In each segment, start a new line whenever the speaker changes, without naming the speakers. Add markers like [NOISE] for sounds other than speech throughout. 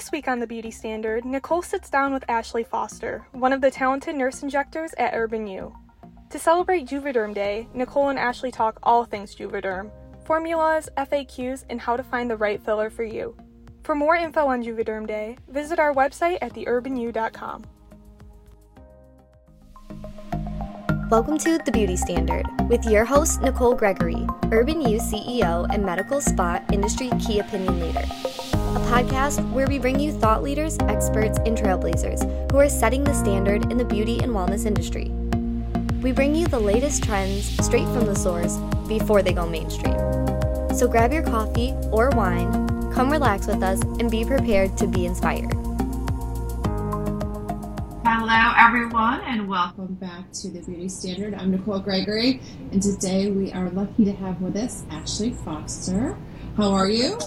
This week on The Beauty Standard, Nicole sits down with Ashley Foster, one of the talented nurse injectors at Urban You. To celebrate Juvederm Day, Nicole and Ashley talk all things Juvederm formulas, FAQs, and how to find the right filler for you. For more info on Juvederm Day, visit our website at theurbanyou.com.
Welcome to The Beauty Standard with your host, Nicole Gregory, Urban You CEO and medical spa industry key opinion leader. A podcast where we bring you thought leaders, experts, and trailblazers who are setting the standard in the beauty and wellness industry. We bring you the latest trends straight from the source before they go mainstream. So grab your coffee or wine, come relax with us, and be prepared to be inspired.
Hello, everyone, and welcome back to the Beauty Standard. I'm Nicole Gregory, and today we are lucky to have with us Ashley Foster. How are you?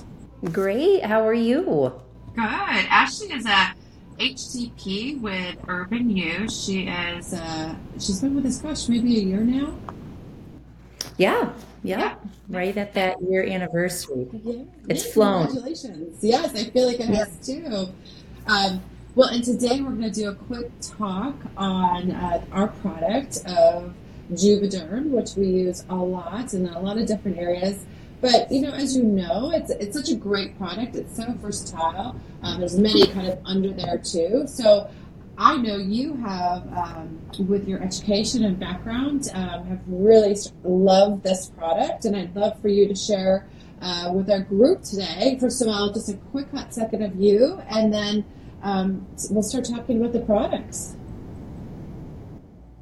Great. How are you?
Good. Ashley is a HCP with Urban You. She is. Uh, she's been with us, gosh, maybe a year now.
Yeah, yeah, yeah. right at that year anniversary.
Yeah,
it's
yeah,
flown.
Congratulations! Yes, I feel like it has too. Um, well, and today we're going to do a quick talk on uh, our product of Juvederm, which we use a lot in a lot of different areas. But you know, as you know, it's it's such a great product. It's so versatile. Um, there's many kind of under there too. So I know you have, um, with your education and background, um, have really loved this product, and I'd love for you to share uh, with our group today. First of all, just a quick hot second of you, and then um, we'll start talking about the products.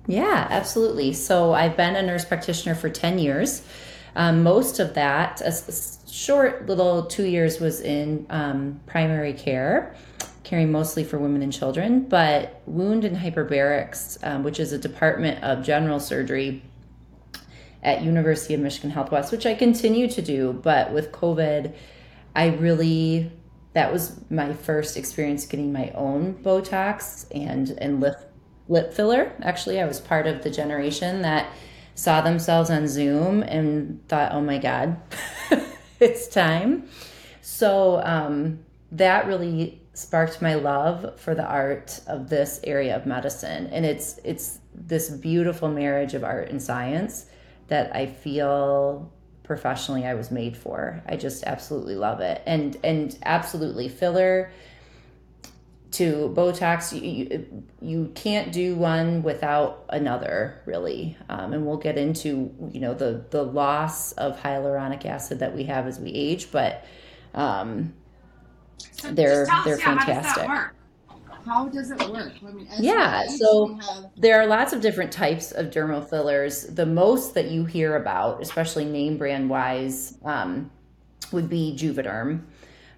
Yeah, absolutely. So I've been a nurse practitioner for 10 years. Um, most of that, a, short little two years, was in um, primary care, caring mostly for women and children. But wound and hyperbarics, um, which is a department of general surgery at University of Michigan Health West, which I continue to do, but with COVID, I really that was my first experience getting my own Botox and and lip lip filler. Actually, I was part of the generation that saw themselves on Zoom and thought, "Oh my God, [LAUGHS] it's time." So um, that really sparked my love for the art of this area of medicine, and it's it's this beautiful marriage of art and science that I feel professionally I was made for. I just absolutely love it. And and absolutely filler to Botox, you, you, can't do one without another, really. Um, and we'll get into you know the the loss of hyaluronic acid that we have as we age, but um,
So
they're they're
yeah, that
fantastic.
work? How does it work? I mean,
Yeah, so-
have-
There are lots of different types of dermal fillers. The most that you hear about, especially name brand wise, um, would be Juvederm.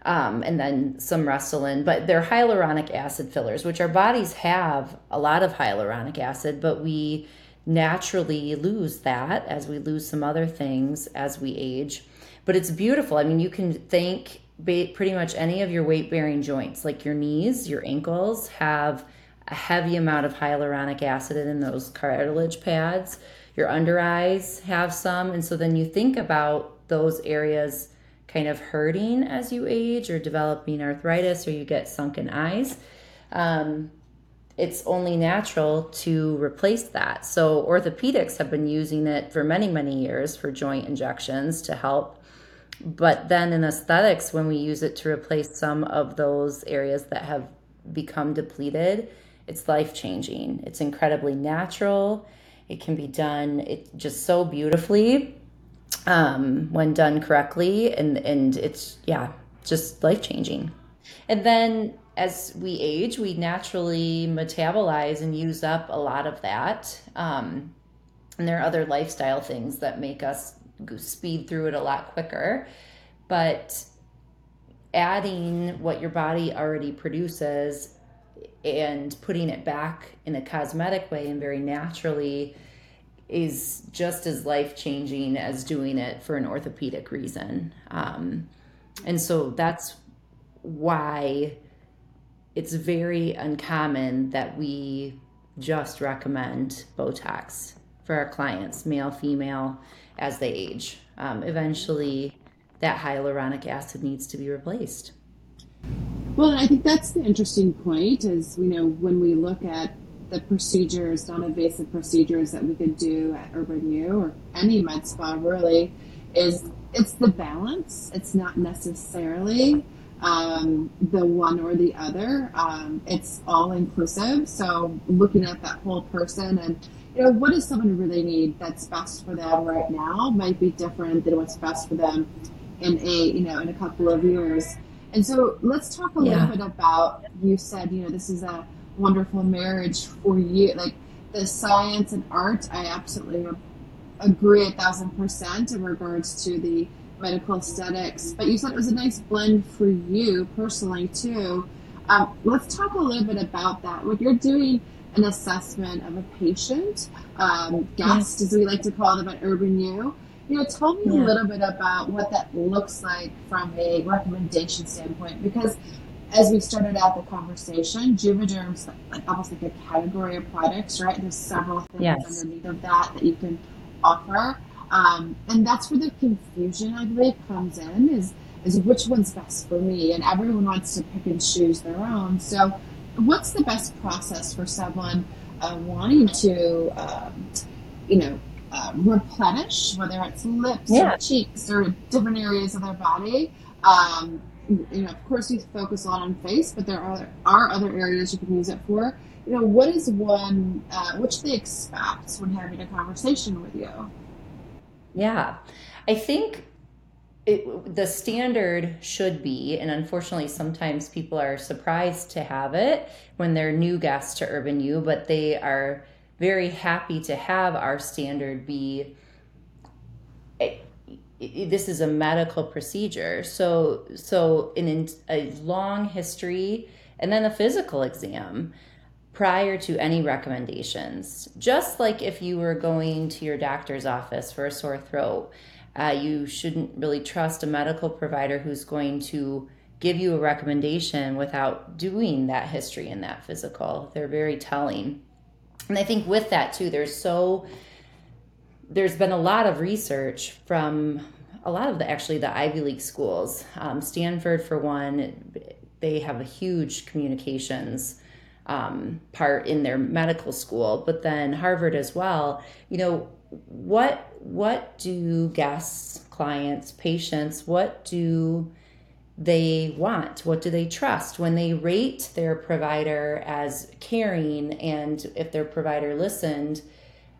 Um, and then some Restylane, but they're hyaluronic acid fillers, which our bodies have a lot of hyaluronic acid, but we naturally lose that as we lose some other things as we age. But it's beautiful. I mean, you can thank pretty much any of your weight bearing joints, like your knees, your ankles, have a heavy amount of hyaluronic acid in those cartilage pads. Your under eyes have some. And so then you think about those areas kind of hurting as you age or developing arthritis or you get sunken eyes. Um, it's only natural to replace that. So orthopedics have been using it for many, many years for joint injections to help. But then in aesthetics, when we use it to replace some of those areas that have become depleted, it's life changing. It's incredibly natural. It can be done it just so beautifully um, when done correctly, and and it's yeah, just life changing. And then as we age, we naturally metabolize and use up a lot of that. Um, and there are other lifestyle things that make us speed through it a lot quicker. But adding what your body already produces and putting it back in a cosmetic way and very naturally is just as life changing as doing it for an orthopedic reason. Um, and so that's why it's very uncommon that we just recommend Botox for our clients, male, female, as they age. Um, eventually, that hyaluronic acid needs to be replaced.
Well, I think that's the interesting point is, you know, when we look at the procedures, non-invasive procedures that we could do at Urban You or any med spa really, is it's the balance. It's not necessarily um, the one or the other. Um, it's all inclusive. So looking at that whole person and you know what does someone really need that's best for them right now might be different than what's best for them in a you know in a couple of years. And so let's talk a yeah. little bit about you said you know this is a wonderful marriage for you like the science and art. I absolutely agree a thousand percent in regards to the medical aesthetics, but you said it was a nice blend for you personally too. Um, let's talk a little bit about that. When you're doing an assessment of a patient, um, guest, as we like to call them at Urban U, you know, tell me yeah. a little bit about what that looks like from a recommendation standpoint, because as we started out the conversation, Juvederm's like almost like a category of products, right? There's several things yes. underneath of that that you can offer. Um, and that's where the confusion, I believe, comes in is, is which one's best for me. And everyone wants to pick and choose their own. So, what's the best process for someone uh, wanting to, um, you know, uh, replenish, whether it's lips yeah. or cheeks or different areas of their body? Um, you know, of course, we focus a lot on face, but there are, are other areas you can use it for. You know, what is one, uh, what should they expect when having a conversation with you?
Yeah. I think it, the standard should be, and unfortunately, sometimes people are surprised to have it when they're new guests to Urban You, but they are very happy to have our standard be. This is a medical procedure, so so in a long history, and then a physical exam prior to any recommendations. Just like if you were going to your doctor's office for a sore throat, uh, you shouldn't really trust a medical provider who's going to give you a recommendation without doing that history and that physical. They're very telling. And I think with that too, there's so there's been a lot of research from a lot of the actually the Ivy League schools. Um, Stanford, for one, they have a huge communications um, part in their medical school, but then Harvard as well. You know, what what do guests, clients, patients, what do they want? What do they trust when they rate their provider as caring and if their provider listened,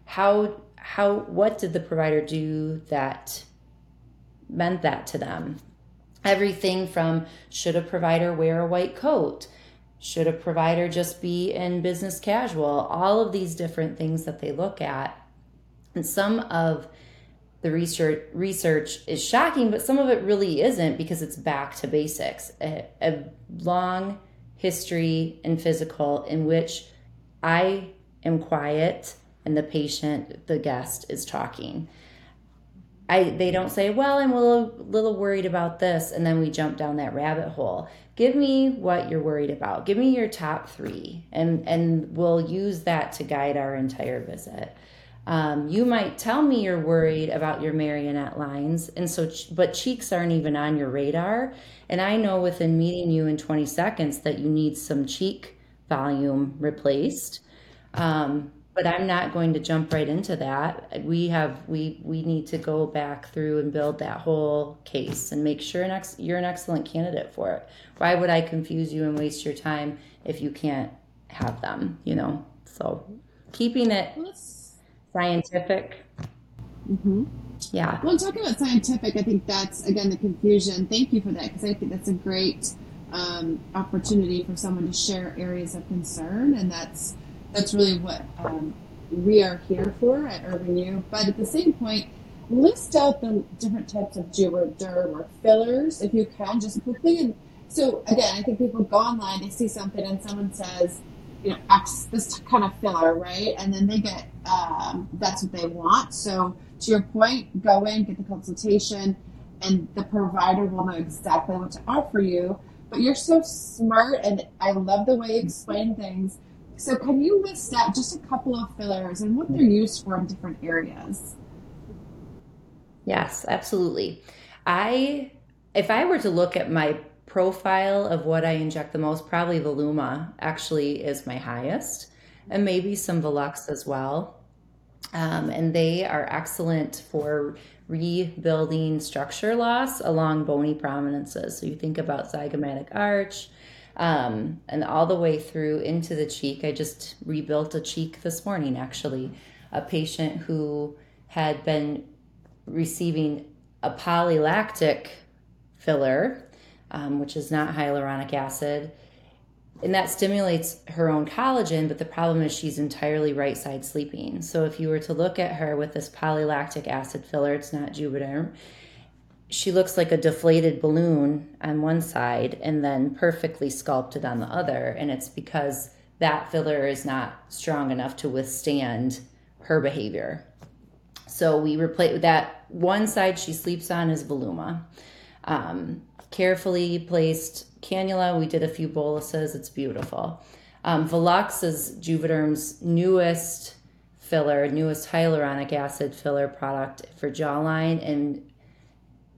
how how what did the provider do that meant that to them? Everything from should a provider wear a white coat? Should a provider just be in business casual? All of these different things that they look at. And some of the research research is shocking, but some of it really isn't because it's back to basics. A, a long history and physical in which I am quiet and the patient, the guest, is talking. I, they don't say, well, I'm a little, little worried about this, and then we jump down that rabbit hole. Give me what you're worried about. Give me your top three, and and we'll use that to guide our entire visit. Um, you might tell me you're worried about your marionette lines, and so, but cheeks aren't even on your radar. And I know within meeting you in 20 seconds that you need some cheek volume replaced. Um, but I'm not going to jump right into that. We have we we need to go back through and build that whole case and make sure an ex, you're an excellent candidate for it. Why would I confuse you and waste your time if you can't have them? You know, so keeping it scientific.
Mm-hmm.
Yeah.
Well, talking about scientific, I think that's again the confusion. Thank you for that because I think that's a great um, opportunity for someone to share areas of concern, and that's that's really what um, we are here for at Urban You. But at the same point, list out the different types of Juvederm or fillers if you can, just quickly. And so again, I think people go online, they see something, and someone says, you know, X this kind of filler, right? And then they get um, that's what they want. So to your point, go in, get the consultation, and the provider will know exactly what to offer you. But you're so smart, and I love the way you explain things so can you list out just a couple of fillers and what they're used for in different areas?
Yes, absolutely. I if I were to look at my profile of what I inject the most, probably Voluma actually is my highest, and maybe some Volux as well. Um, and they are excellent for rebuilding structure loss along bony prominences. So you think about zygomatic arch um, and all the way through into the cheek. I just rebuilt a cheek this morning, actually. A patient who had been receiving a polylactic filler, um, which is not hyaluronic acid and that stimulates her own collagen but the problem is she's entirely right side sleeping so if you were to look at her with this polylactic acid filler it's not juvederm she looks like a deflated balloon on one side and then perfectly sculpted on the other and it's because that filler is not strong enough to withstand her behavior so we replace that one side she sleeps on is voluma um, carefully placed cannula. We did a few boluses. It's beautiful. Um, is Juvederm's newest filler, newest hyaluronic acid filler product for jawline. And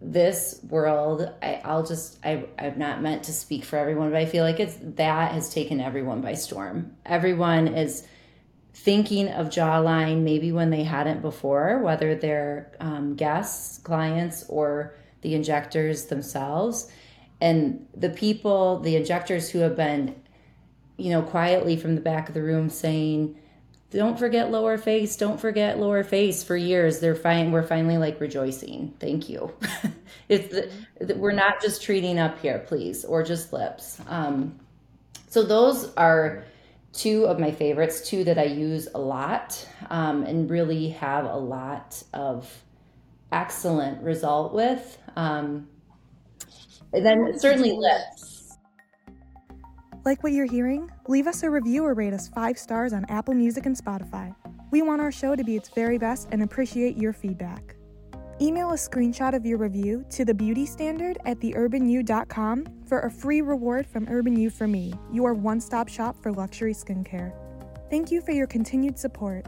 this world, I, will just, I, I'm not meant to speak for everyone, but I feel like it's that has taken everyone by storm. Everyone is thinking of jawline maybe when they hadn't before, whether they're um, guests, clients, or the injectors themselves and the people, the injectors who have been, you know, quietly from the back of the room saying, don't forget lower face, don't forget lower face for years. They're fine. We're finally like rejoicing. Thank you. [LAUGHS] it's the, we're not just treating up here, please, or just lips. Um, so those are two of my favorites, two that I use a lot um, and really have a lot of excellent result with. Um, and then certainly lips.
Like what you're hearing? Leave us a review or rate us five stars on Apple Music and Spotify. We want our show to be its very best and appreciate your feedback. Email a screenshot of your review to thebeautystandard at theurbanyou.com for a free reward from Urban You for Me, your one stop shop for luxury skincare. Thank you for your continued support.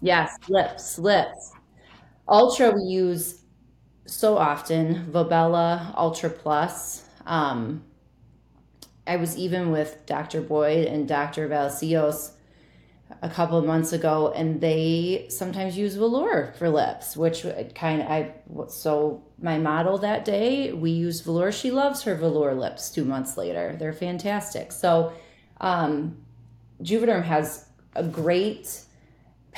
Yes, lips, lips. Ultra, we use so often Volbella Ultra Plus. Um, I was even with Dr. Boyd and Dr. Valcios a couple of months ago, and they sometimes use Vollure for lips, which kind of I so my model that day we used Vollure. She loves her Vollure lips. Two months later, they're fantastic. So, um, Juvederm has a great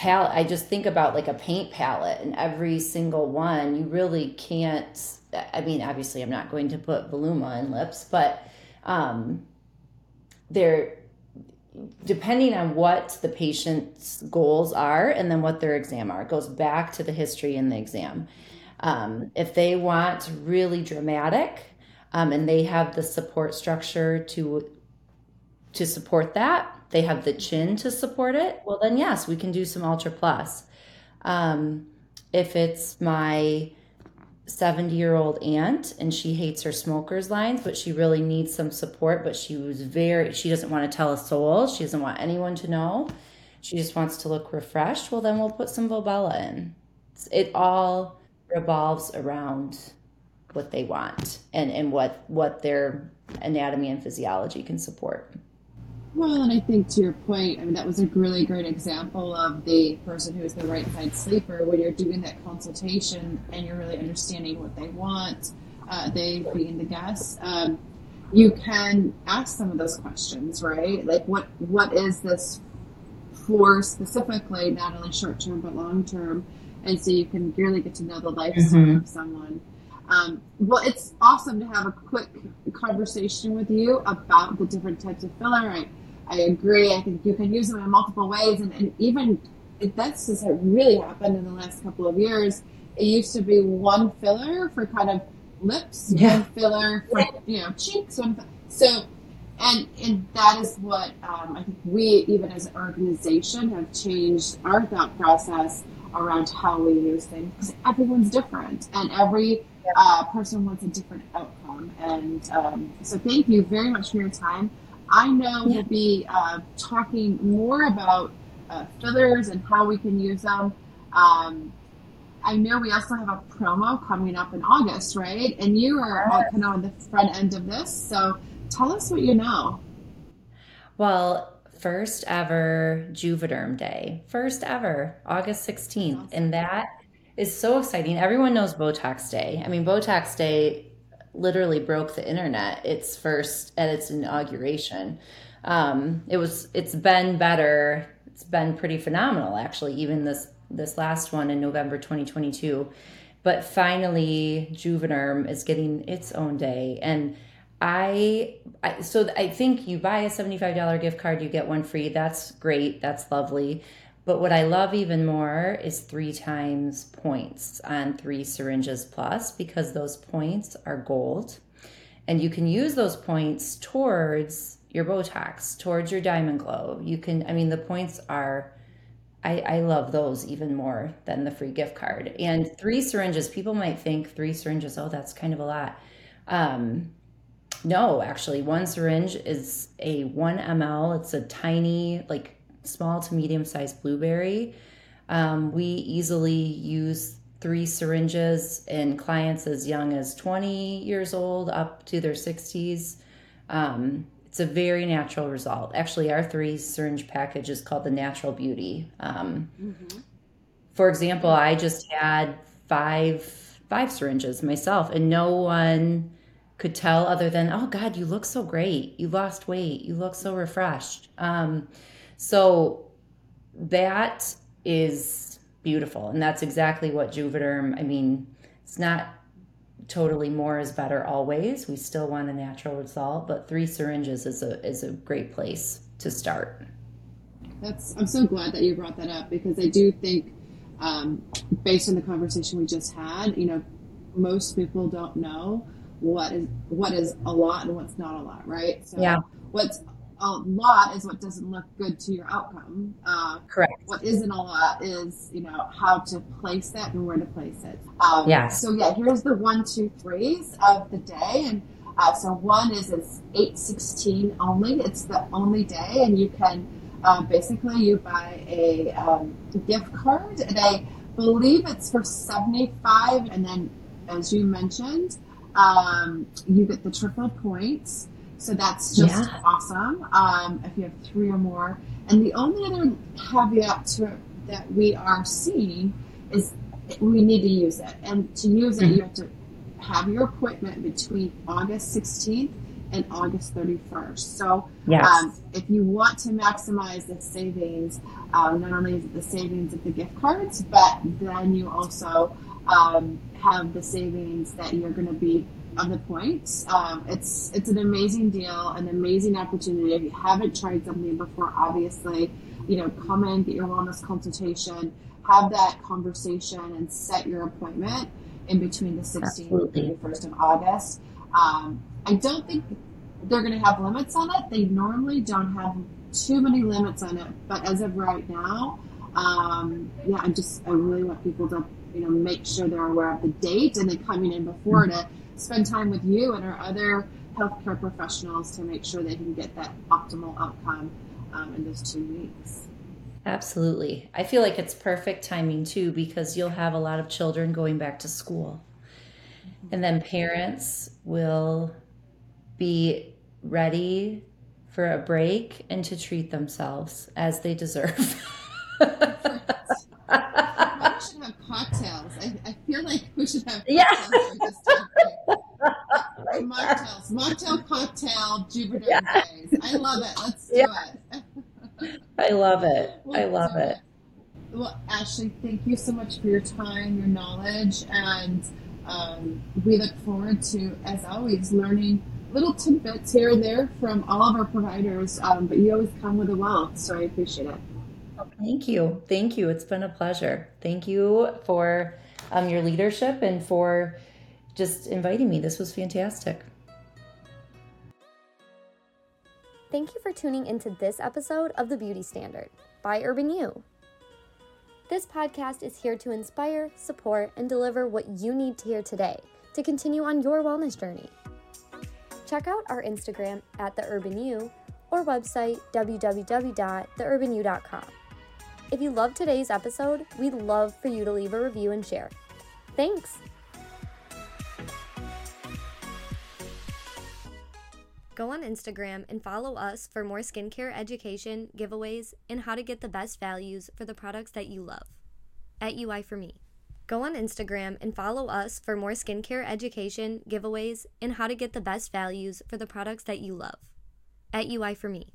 palette i just think about like a paint palette and every single one you really can't i mean obviously i'm not going to put voluma in lips but um they're depending on what the patient's goals are and then what their exam are it goes back to the history in the exam um, if they want really dramatic um, and they have the support structure to to support that they have the chin to support it, well, then yes, we can do some Ultra Plus. Um, if it's my 70 year old aunt and she hates her smoker's lines, but she really needs some support, but she was very, she doesn't want to tell a soul. She doesn't want anyone to know. She just wants to look refreshed. Well, then we'll put some Volbella in. It all revolves around what they want and, and what, what their anatomy and physiology can support.
Well, and I think to your point, I mean, that was a really great example of the person who is the right side sleeper when you're doing that consultation and you're really understanding what they want, uh, they being the guests. Um, you can ask some of those questions, right? Like, what what is this for specifically, not only short term but long term, and so you can really get to know the lifestyle mm-hmm. of someone. Um, well, it's awesome to have a quick conversation with you about the different types of filler. I, I agree. I think you can use them in multiple ways, and, and even if that's just really happened in the last couple of years. It used to be one filler for kind of lips, yeah. one filler for you know cheeks, one so. And, and that is what um, I think we, even as an organization, have changed our thought process around how we use things because everyone's different and every uh, person wants a different outcome. And um, so, thank you very much for your time. I know yeah. we'll be uh, talking more about uh, fillers and how we can use them. Um, I know we also have a promo coming up in August, right? And you are kind of on the front end of this. So tell us what you know.
Well, first ever Juvederm Day, first ever, August 16th. Awesome. And that is so exciting. Everyone knows Botox Day. I mean, Botox Day literally broke the internet its first at its inauguration. Um, it was it's been better. It's been pretty phenomenal actually, even this this last one in November 2022. But finally, Juvederm is getting its own day. And I, I so I think you buy a $75 gift card, you get one free. That's great. That's lovely. But what I love even more is three times points on three syringes plus because those points are gold. And you can use those points towards your Botox, towards your Diamond Glow. You can, I mean, the points are, I, I love those even more than the free gift card. And three syringes, people might think three syringes, oh, that's kind of a lot. Um, no, actually, one syringe is a one ml. It's a tiny, like small to medium sized blueberry. Um, we easily use three syringes in clients as young as 20 years old up to their 60s. Um, it's a very natural result. Actually, our three syringe package is called the Natural Beauty. Um, mm-hmm. For example, I just had five five syringes myself, and no one could tell other than, "Oh God, you look so great. You lost weight. You look so refreshed." Um, so that is beautiful. And that's exactly what Juvederm, I mean, it's not totally more is better always. We still want a natural result, but three syringes is a is a great place to start.
That's I'm so glad that you brought that up because I do think um, based on the conversation we just had, you know, most people don't know what is what is a lot and what's not a lot, right?
So yeah.
what's a lot is what doesn't look good to your outcome.
Uh, Correct.
What isn't a lot is, you know, how to place that and where to place it.
Um, yes.
So yeah, here's the one, two, threes of the day. And uh, so one is it's 816 only. It's the only day. And you can uh, basically you buy a um, gift card and I believe it's for 75. And then as you mentioned, um, you get the triple points. So that's just yeah. awesome. Um, if you have three or more. And the only other caveat to it that we are seeing is we need to use it. And to use it, mm-hmm. you have to have your appointment between August 16th and August 31st. So,
yes. um,
if you want to maximize the savings, um, not only is it the savings of the gift cards, but then you also um, have the savings that you're going to be on the points. Um, it's it's an amazing deal, an amazing opportunity. If you haven't tried something before, obviously, you know, come in, get your wellness consultation, have that conversation, and set your appointment in between the 16th Absolutely. and 31st of August. Um, I don't think they're going to have limits on it. They normally don't have too many limits on it, but as of right now, um, yeah, I just I really want people to you know make sure they're aware of the date and then coming in before mm-hmm. to spend time with you and our other healthcare professionals to make sure they can get that optimal outcome um, in those two weeks.
Absolutely. I feel like it's perfect timing too because you'll have a lot of children going back to school. And then parents will be ready for a break and to treat themselves as they deserve. [LAUGHS] [LAUGHS]
have cocktails. I, I, feel like we should have
yeah. [LAUGHS]
mocktails, mocktail cocktail, Juvederm yeah. days. I love it. Let's do yeah.
it. I love it. [LAUGHS] I love it. it.
Well, Ashley, thank you so much for your time, your knowledge, and um, we look forward to, as always, learning little tidbits here and there from all of our providers. Um, but you always come with a wealth, so I appreciate it.
Thank you. Thank you. It's been a pleasure. Thank you for um, your leadership and for just inviting me. This was fantastic.
Thank you for tuning into this episode of The Beauty Standard by Urban You. This podcast is here to inspire, support, and deliver what you need to hear today to continue on your wellness journey. Check out our Instagram at The Urban You or website www.theurbanyou.com. If you loved today's episode, we'd love for you to leave a review and share. Thanks! Go on Instagram and follow us for more skincare education, giveaways, and how to get the best values for the products that you love. At UI for Me. Go on Instagram and follow us for more skincare education, giveaways, and how to get the best values for the products that you love. At UI for Me.